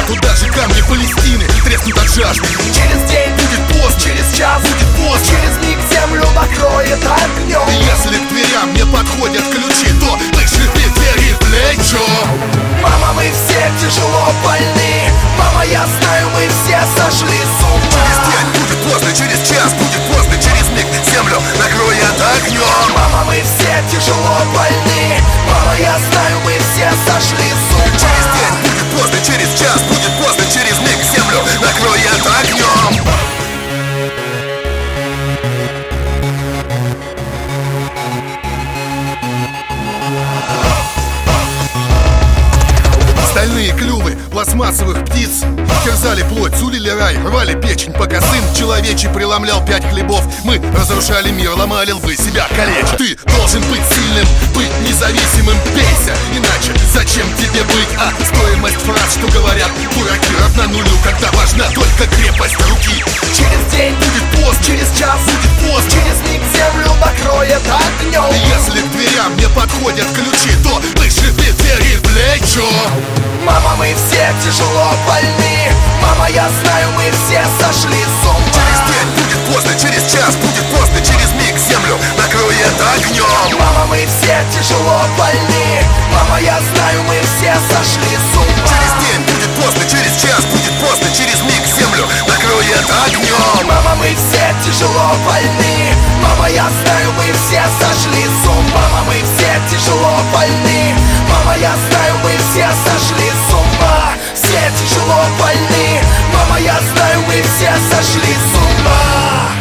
взгляд Туда же камни Палестины и треснут от жажды. Через день будет пост, через час будет пост. Через миг землю накроет огнем. Если к дверям не подходят ключи, то пришли двери плечо. Мама, мы все тяжело больны. Мама, я знаю, мы все сошли с ума. Через день будет поздно, через час будет поздно. Через миг землю накроет огнем. Мама, мы все тяжело больны. Мама, я знаю, мы все сошли с ума. Через день поздно, через час будет поздно, через миг землю накроет огнем. пластмассовых птиц. Терзали плоть, сулили рай, рвали печень Пока сын человечий преломлял пять хлебов. Мы разрушали мир, ломали лбы, себя калечь Ты должен быть сильным, быть независимым. Пейся, иначе зачем тебе быть? А стоимость фраз, что говорят дураки Равна нулю, когда важна только крепость руки. Через день будет пост, через час будет пост. Через миг землю покроет огнем. Если к дверям не подходят ключи, то дышит и плечо Мама, мы все тяжело больны Мама, я знаю, мы все сошли с ума. Через день будет поздно, через час будет поздно Через миг землю накроет огнем. Мама, мы все тяжело больны. Мама, я знаю, мы все сошли с ума. Через день будет поздно, через час будет поздно Через миг землю накроет огнем. Мама, мы все тяжело больны. Мама, я знаю, мы все сошли с ума. Мама, мы все тяжело больны. Мама, я знаю, мы все сошли с ума. Oh,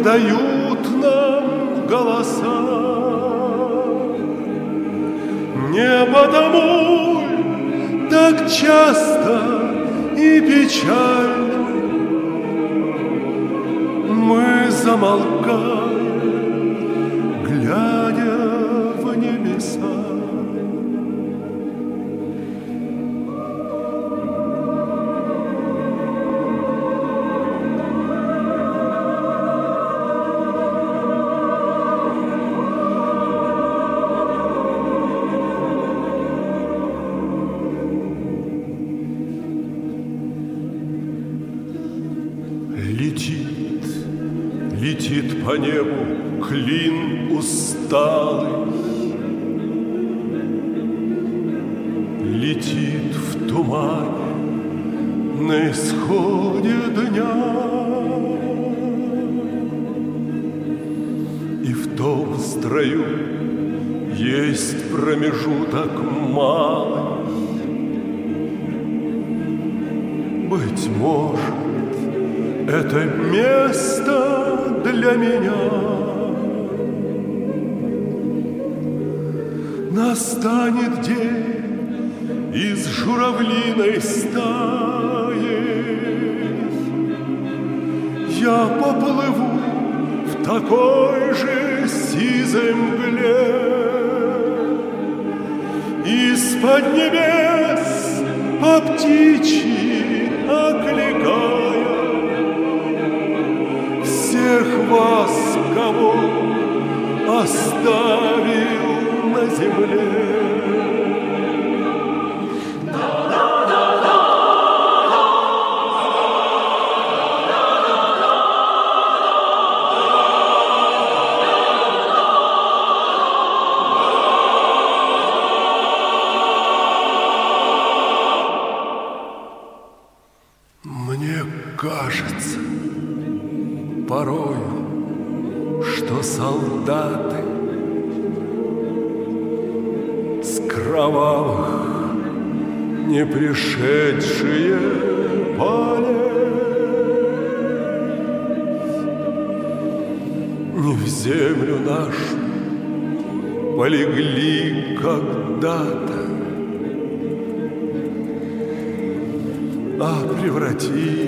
и журавлиной стаи. Я поплыву в такой же сизой мгле Из-под небес по птичьи окликая Всех вас, кого оставил на земле. ti.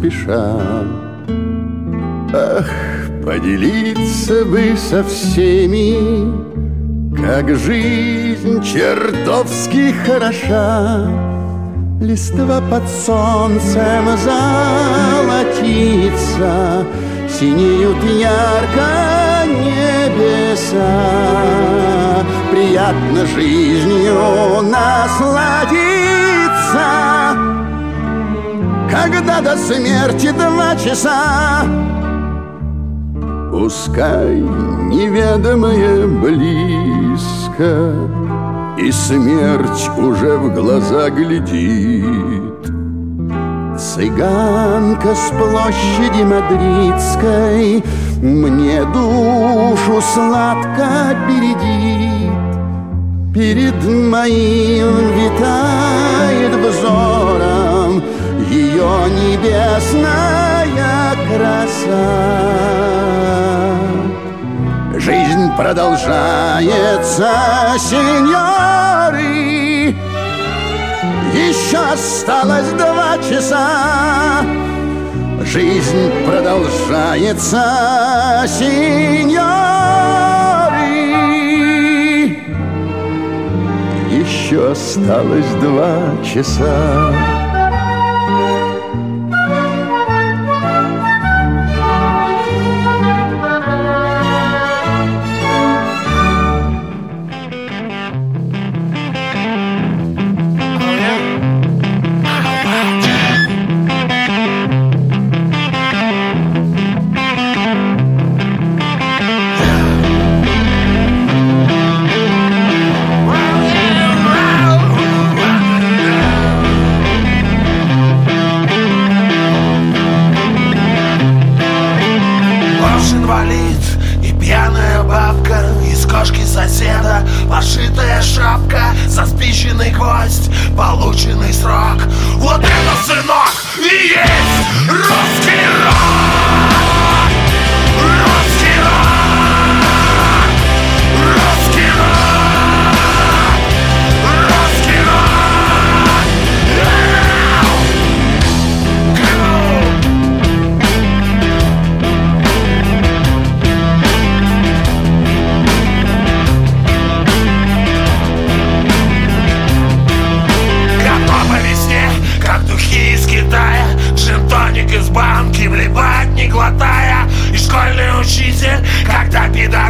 Спеша Ах, поделиться бы со всеми Как жизнь чертовски хороша. Листва под солнцем золотится Синеют ярко небеса. Приятно жизнью насладиться Когда до смерти два часа Пускай неведомое близко И смерть уже в глаза глядит. Цыганка с площади Мадридской Мне душу сладко бередит. Перед моим витает взором Ее небесная краса. Жизнь продолжается, сеньоры. Еще осталось два часа. Жизнь продолжается, сеньоры. Еще осталось два часа соседа пошитая шапка Заспиченный гвоздь, полученный срок Вот это, сынок, и есть русский рок! Когда пидорок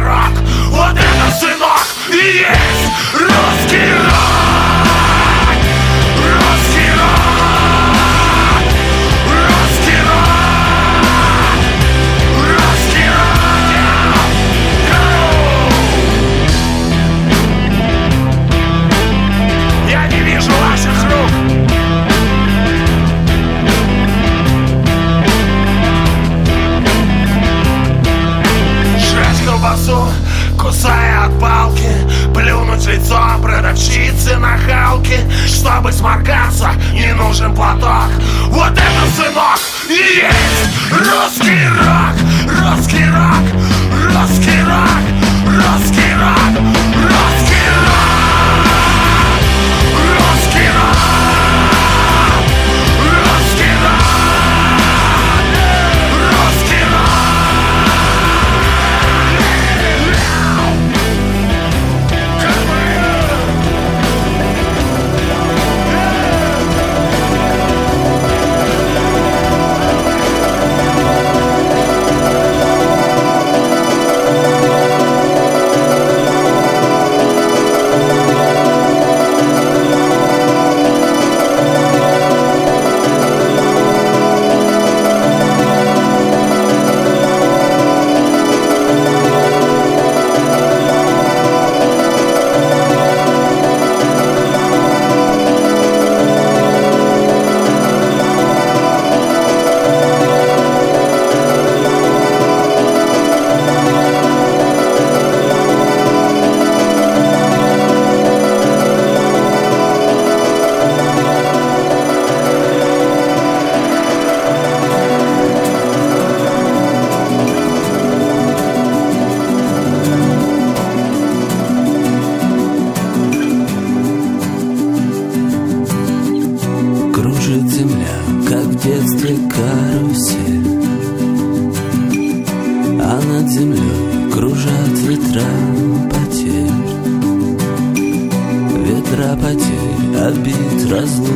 Ветра потерь, обид, разлук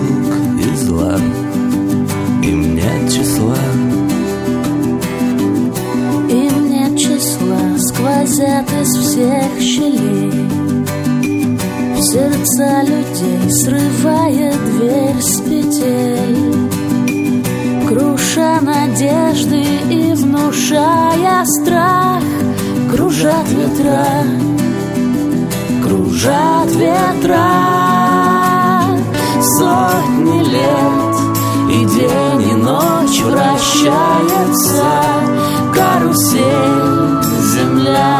и зла. Им нет числа. Им нет числа, сквозят из всех щелей. В сердца людей срывая дверь с петель. Круша надежды и внушая страх Кружат ветра, кружат ветра Сотни лет и день и ночь вращается Карусель, земля.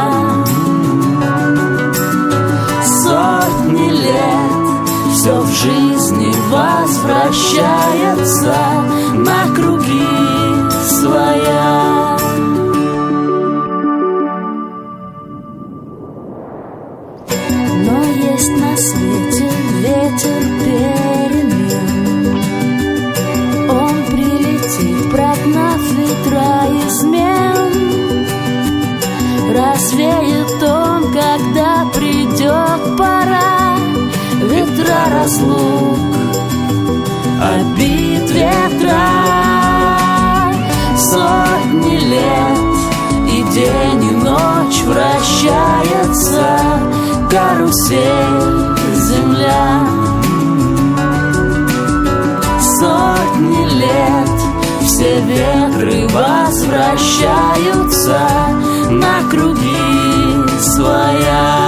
Сотни лет все в жизни возвращается На круги своя обид ветра Сотни лет и день и ночь вращается Карусель, земля. Сотни лет все ветры возвращаются На круги своя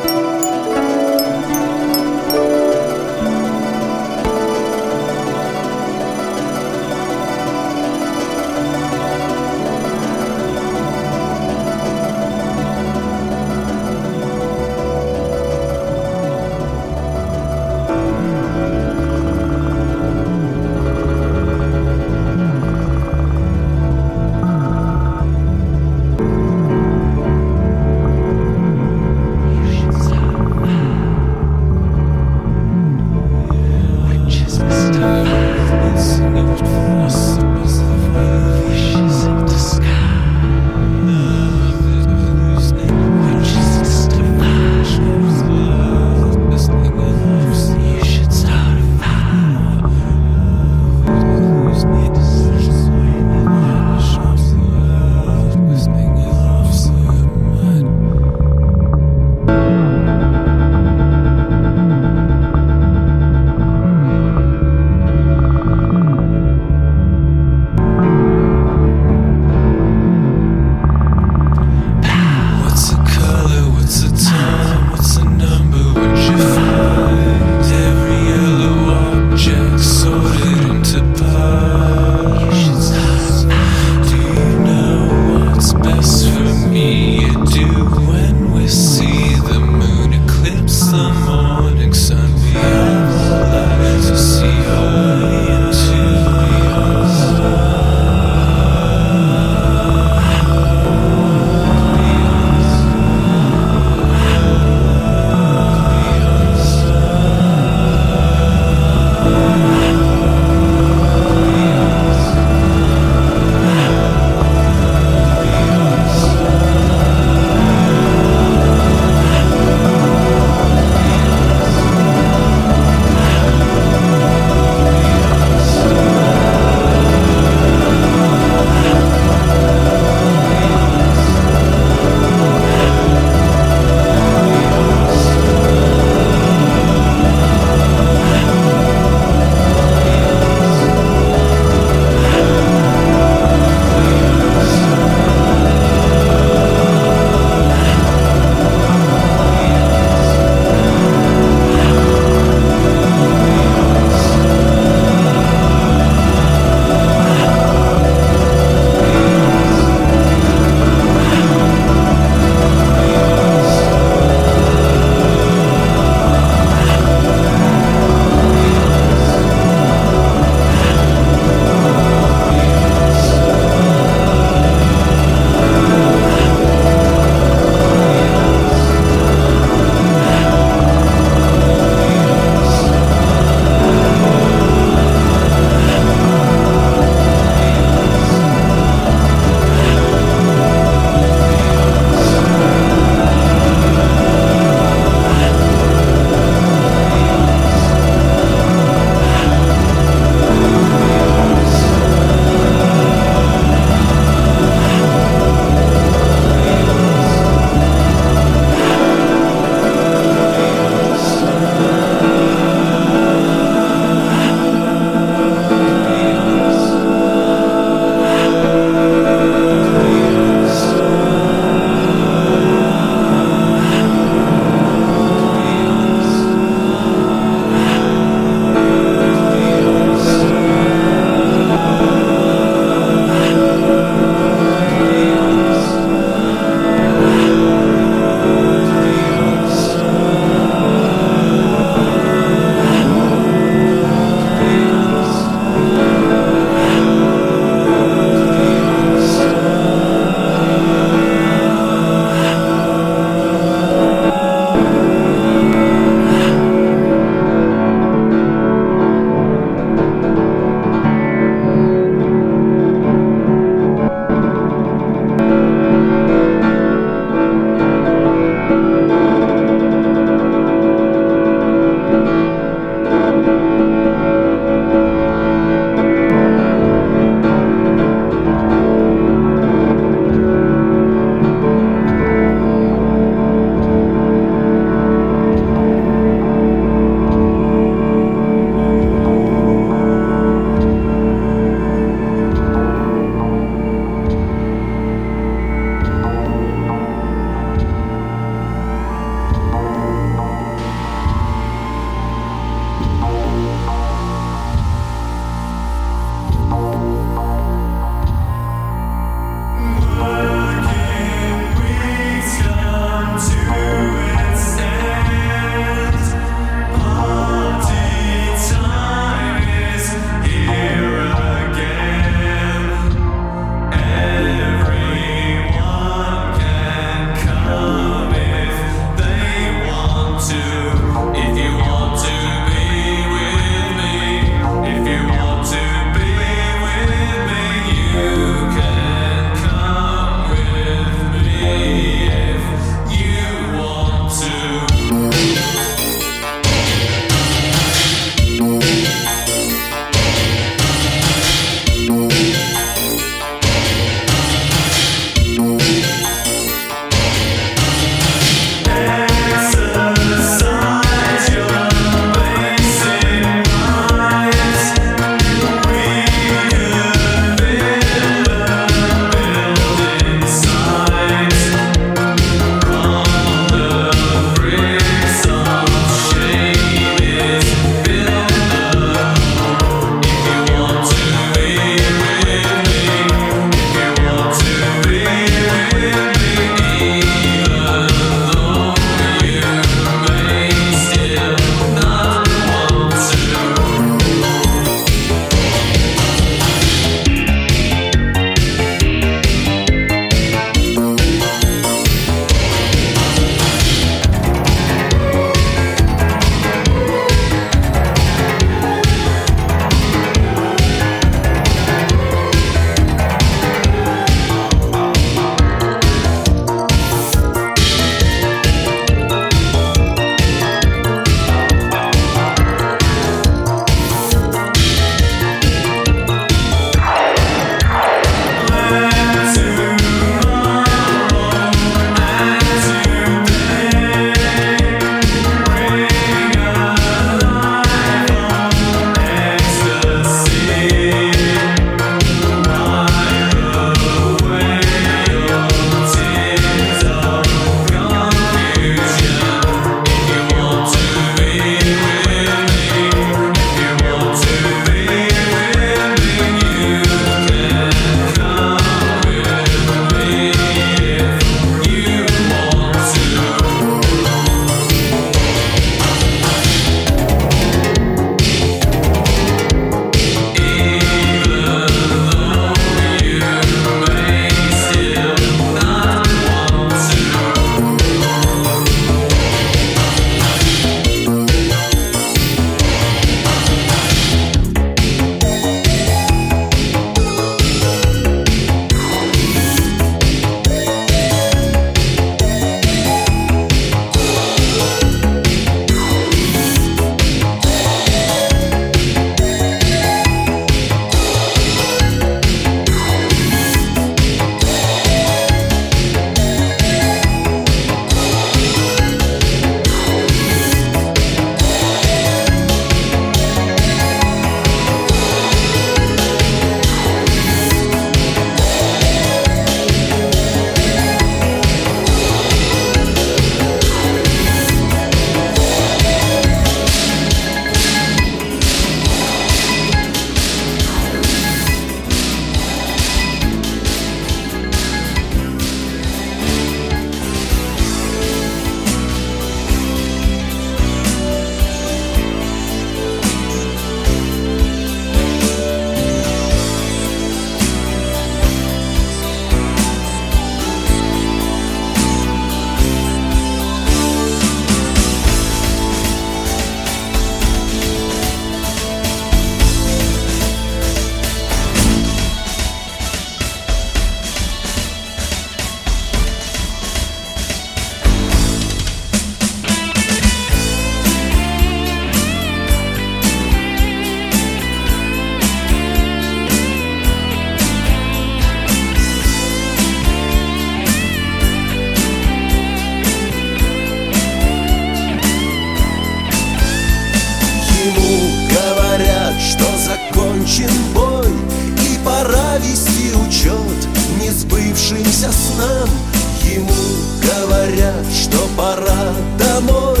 пора домой.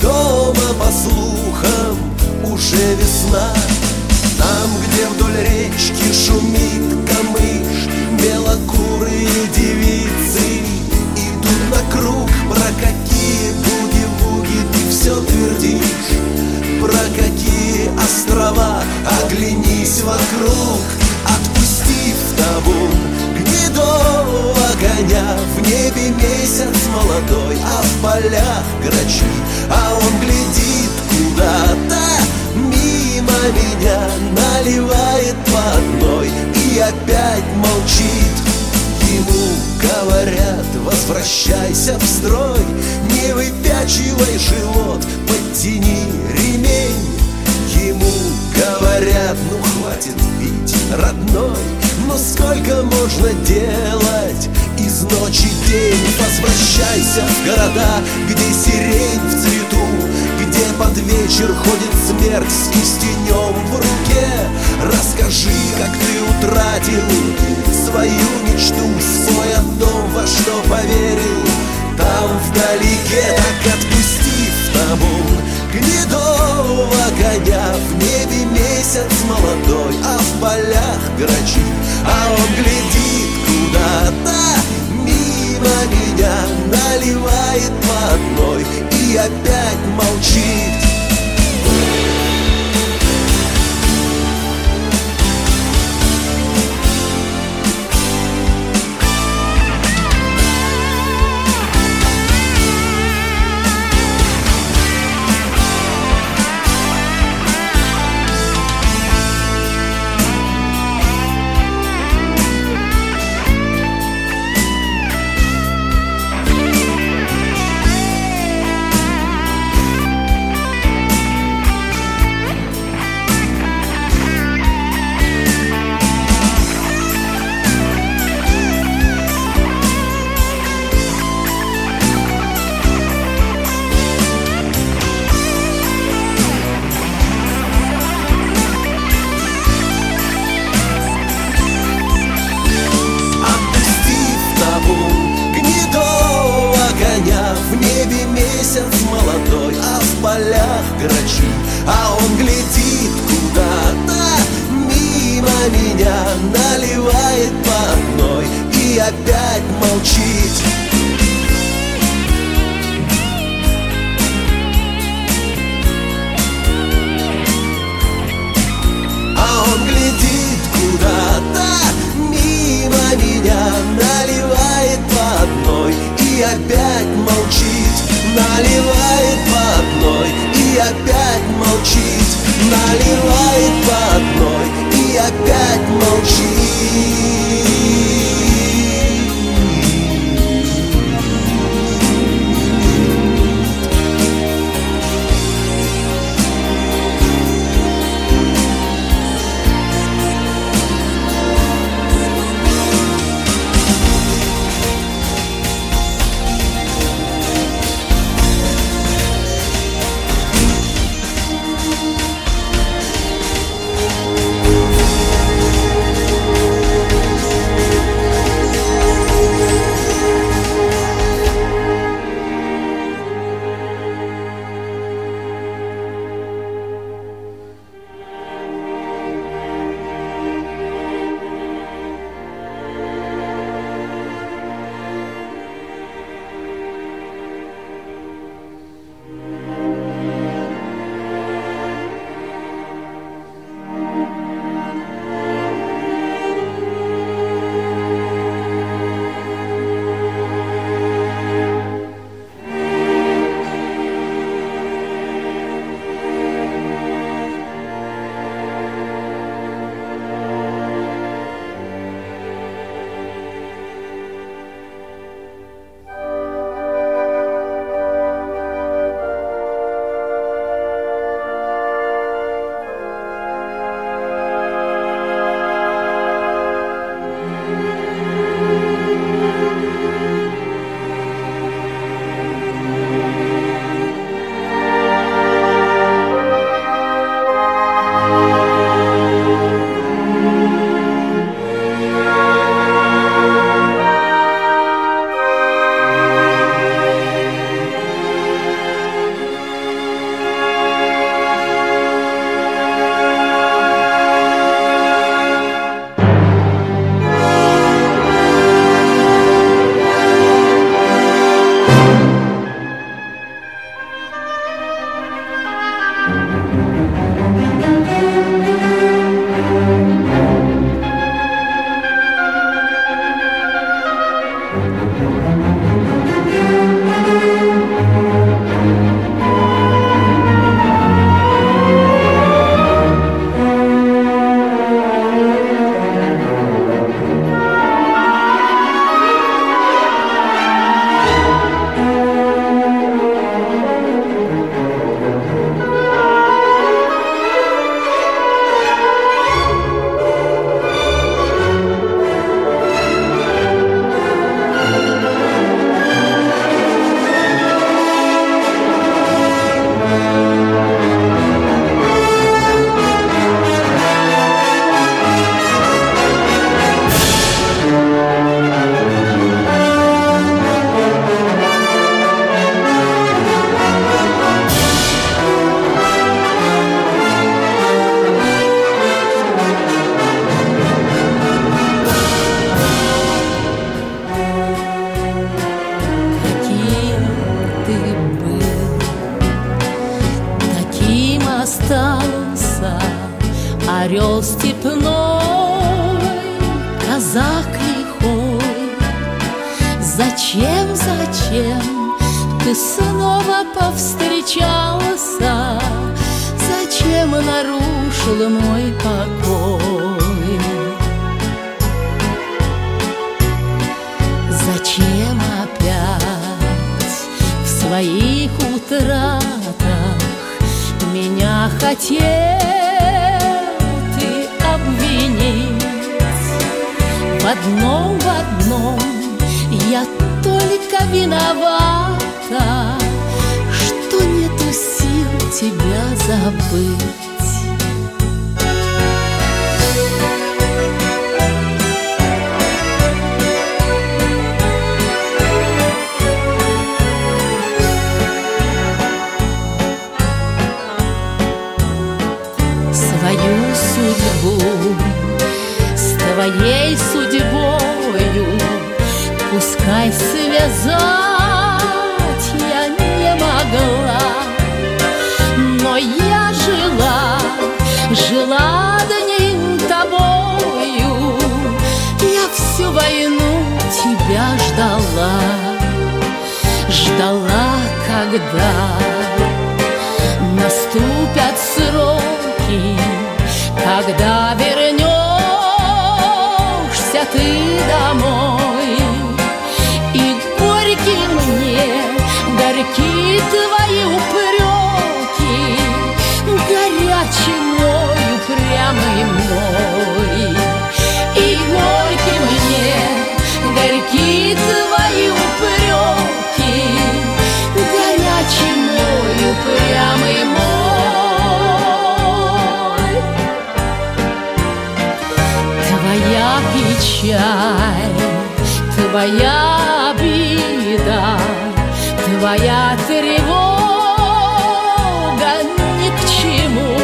Дома по слухам уже весна. Там, где вдоль речки шумит камыш Белокурые девицы идут на круг. Про какие буги-вуги ты все твердишь? Про какие острова? Оглянись вокруг молодой, а в полях грачи. А он глядит куда-то мимо меня Наливает по и опять молчит. Ему говорят, возвращайся в строй Не выпячивай живот, подтяни ремень Ему говорят, ну хватит пить, родной Но сколько можно делать из ночи день. Возвращайся в города, где сирень в цвету Где под вечер ходит смерть с кистенем в руке. Расскажи, как ты утратил свою мечту Свой дом во что поверил. Там вдалеке, так отпустив табун Гнедого коня В небе месяц молодой А в полях грачи. А он глядит куда-то меня Наливает по одной И опять молчит твоя обида, твоя тревога ни к чему.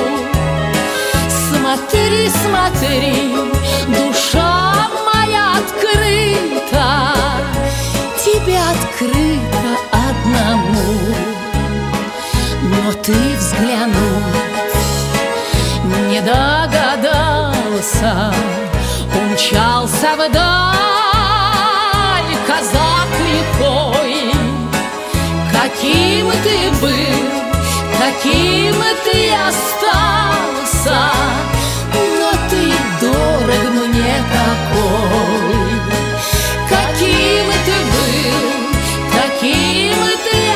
Смотри, смотри, душа моя открыта, тебе открыта одному. Но ты взглянул, не догадался, умчался вдаль слепой, каким ты был, каким ты остался, но ты дорог мне такой, каким ты был, каким ты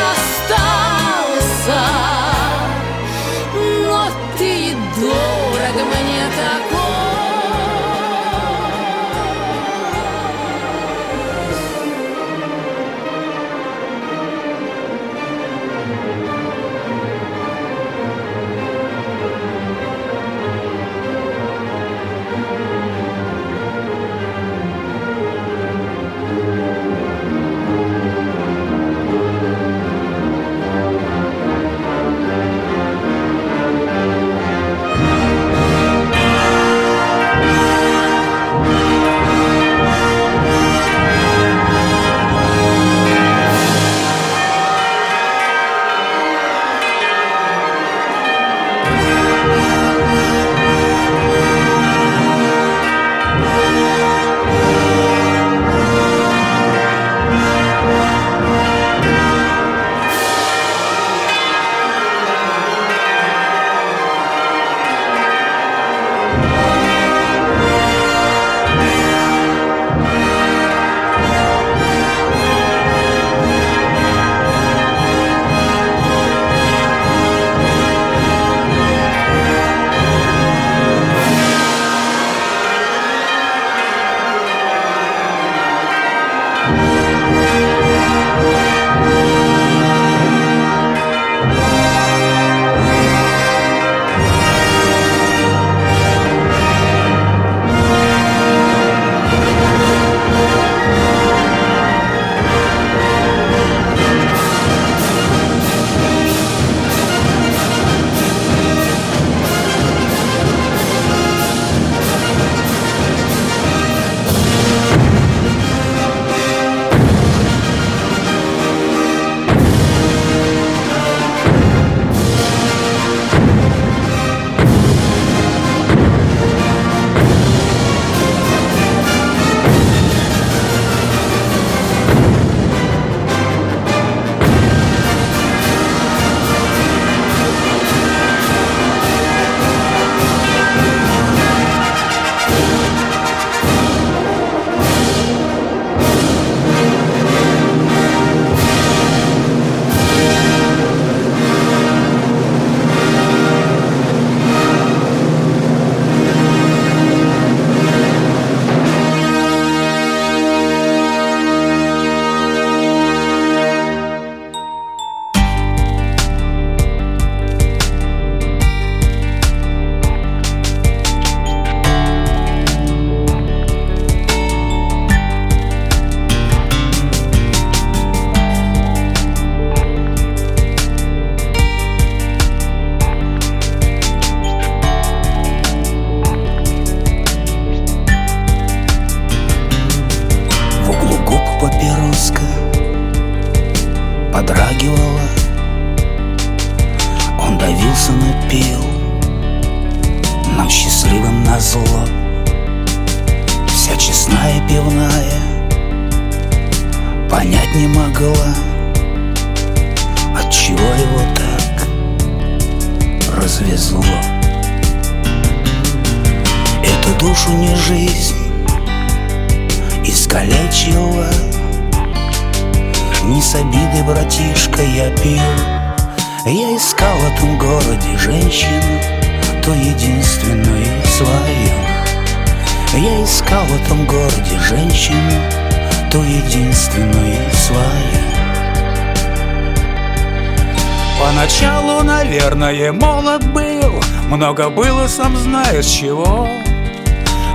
Много было, сам знаешь чего.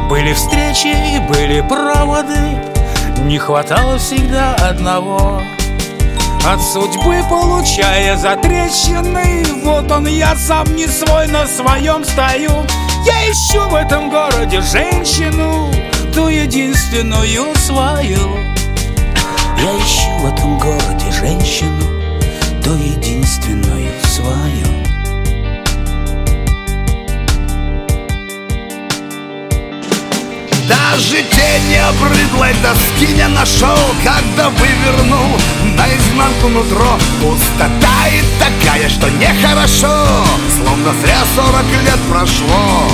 Были встречи и были проводы Не хватало всегда одного. От судьбы получая затрещины Вот он, я сам не свой, на своем стою. Я ищу в этом городе женщину Ту единственную свою. Я ищу в этом городе женщину то единственную свою Даже тень обрыдлой доски не нашел Когда вывернул наизнанку нутро. Пустота и такая, что нехорошо Словно зря сорок лет прошло.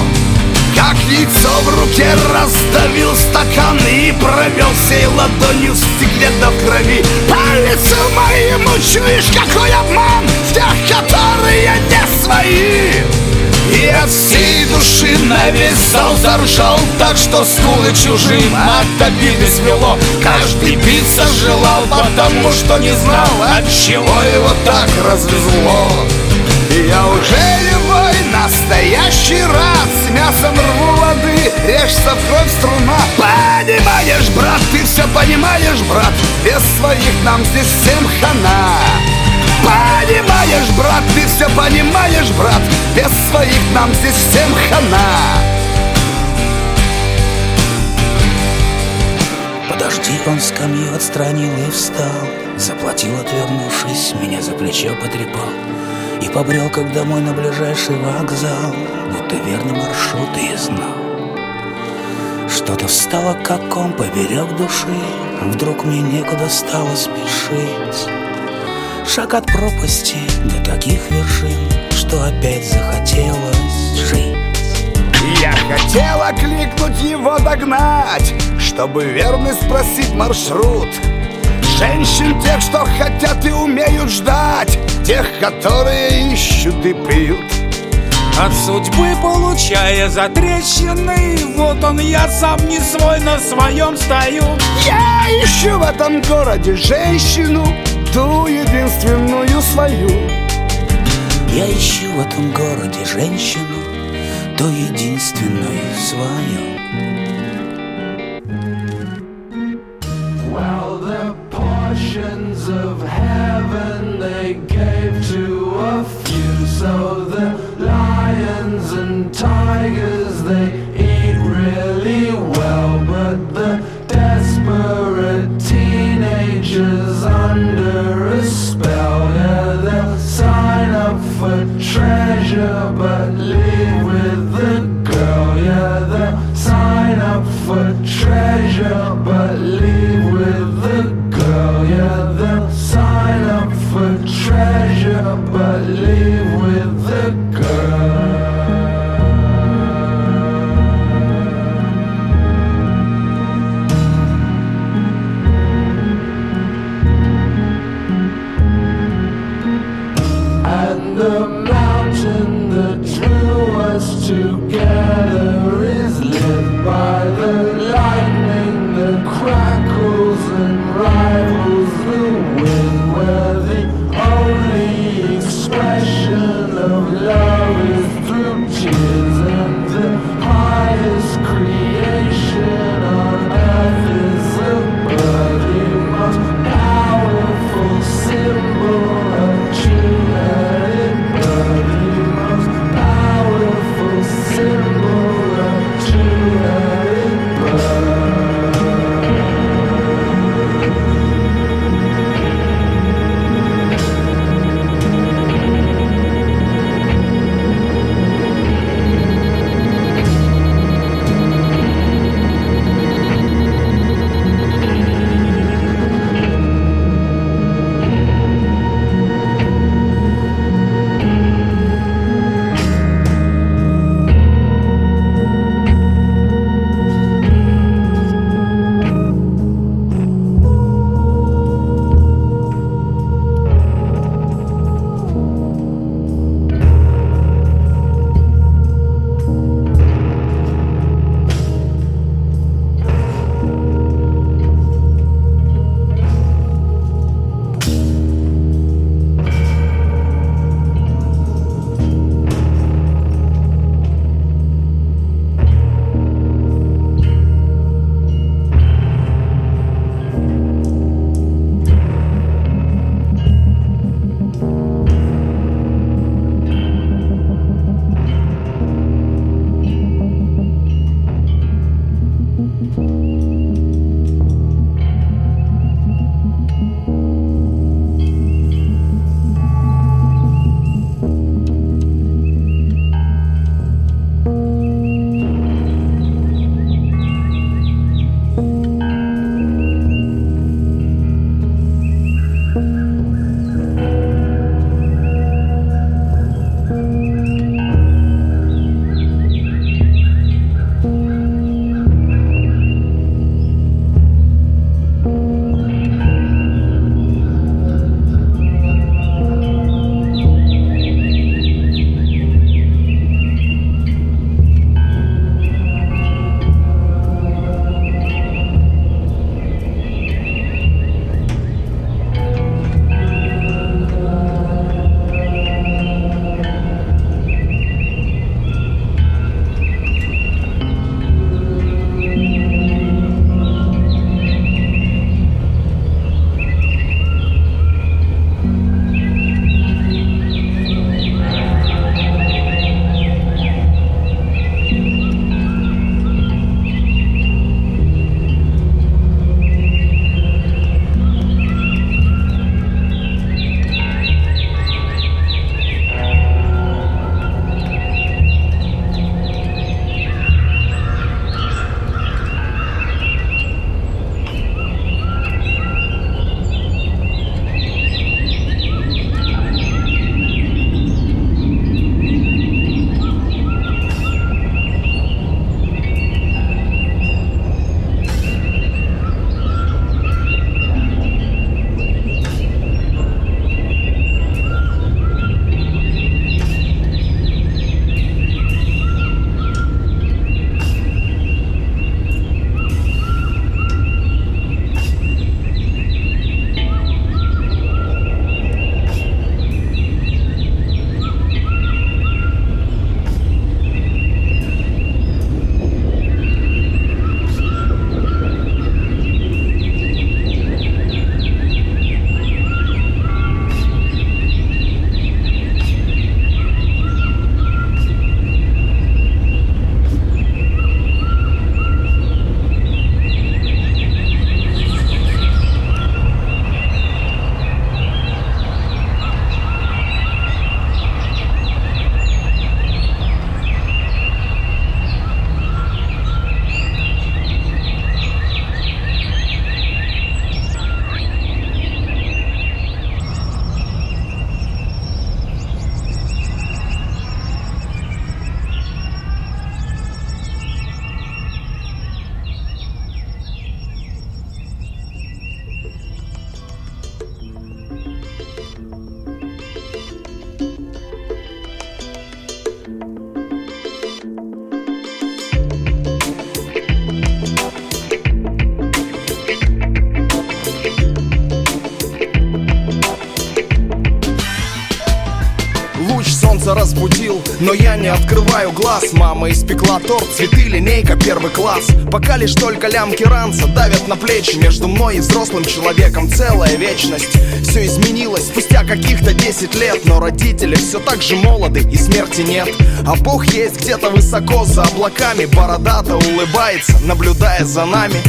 Как яйцо в руке раздавил стакан И провел всей ладонью в стекле до крови. По лицу моему чуешь, какой обман! В тех, которые не свои и от всей души на весь зал заржал Так что скулы чужим от обиды свело Каждый биться желал, потому что не знал От чего его так развезло. Я уже любой настоящий рад С мясом рву воды, режься в кровь струна. Понимаешь, брат, ты все понимаешь, брат Без своих нам здесь всем хана Понимаешь, брат, ты все понимаешь, брат. Без своих нам здесь всем хана. Подожди, он скамью отстранил и встал. Заплатил, отвернувшись, меня за плечо потрепал. И побрел, как домой на ближайший вокзал. Будто верный маршрут и знал. Что-то встало, как ком поперек души. Вдруг мне некуда стало спешить Шаг от пропасти до таких вершин Что опять захотелось жить. Я хотел окликнуть его догнать Чтобы верно спросить маршрут. Женщин тех, что хотят и умеют ждать Тех, которые ищут и пьют. От судьбы получая затрещины Вот он, я сам не свой, на своем стою. Я ищу в этом городе женщину Ту единственную свою Я ищу в этом городе женщину То единственную свою Well, the portions of heaven they gave to a few. So the lions and tigers they eat really well, but Но я не открываю глаз. Мама испекла торт, цветы, линейка, первый класс. Пока лишь только лямки ранца давят на плечи. Между мной и взрослым человеком целая вечность. Все изменилось спустя каких-то 10 лет. Но родители все так же молоды и смерти нет. А Бог есть где-то высоко за облаками. Бородато улыбается, наблюдая за нами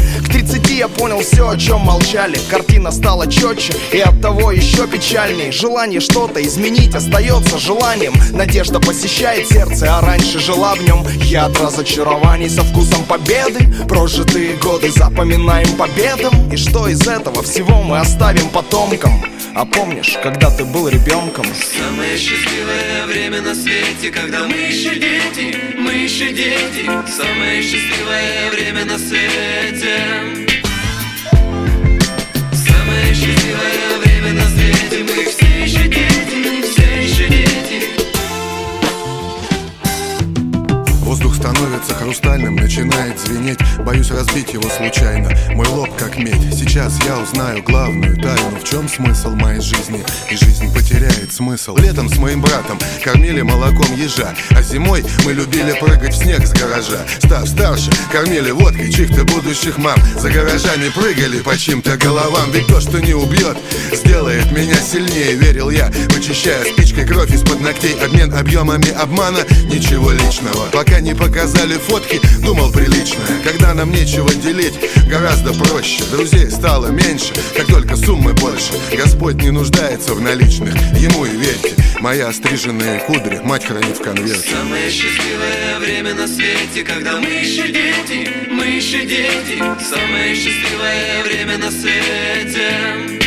К 30 я понял все, о чем молчали. Картина стала четче и от того еще печальней. Желание что-то изменить остается желанием. Надежда посещает сердце, а раньше жила в нем Яд разочарований со вкусом победы. Прожитые годы запоминаем победам. И что из этого? Всего мы оставим потомкам. А помнишь, когда ты был ребенком? Самое счастливое время на свете, когда мы еще дети, мы еще дети. Самое счастливое время на свете. Счастливое время на свете, мы все еще дети, все становится хрустальным, начинает звенеть. Боюсь разбить его случайно, мой лоб как медь. Сейчас я узнаю главную тайну. В чем смысл моей жизни? И жизнь потеряет смысл. Летом с моим братом кормили молоком ежа. А зимой мы любили прыгать в снег с гаража. Став старше, кормили водкой чьих-то будущих мам. За гаражами прыгали по чьим-то головам. Ведь то, что не убьет, сделает меня сильнее Верил я, вычищая спичкой кровь из-под ногтей. Обмен объемами обмана, ничего личного Пока не показали фотки, думал прилично Когда нам нечего делить, гораздо проще Друзей стало меньше, как только суммы больше Господь не нуждается в наличных, ему и верьте Моя стриженные кудри, мать хранит в конверте Самое счастливое время на свете, когда мы еще дети, мы еще дети. Самое счастливое время на свете.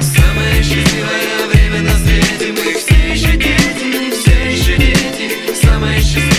Самое счастливое время на свете, мы все еще дети. mas chegou.